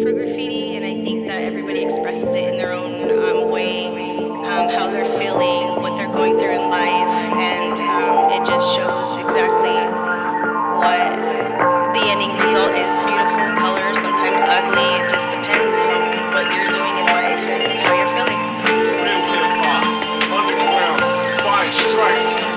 for graffiti, and I think that everybody expresses it in their own um, way, um, how they're feeling, what they're going through in life, and um, it just shows exactly what the ending result is. Beautiful color, sometimes ugly. It just depends on what you're doing in life and how you're feeling. Real hip hop, underground, five strikes.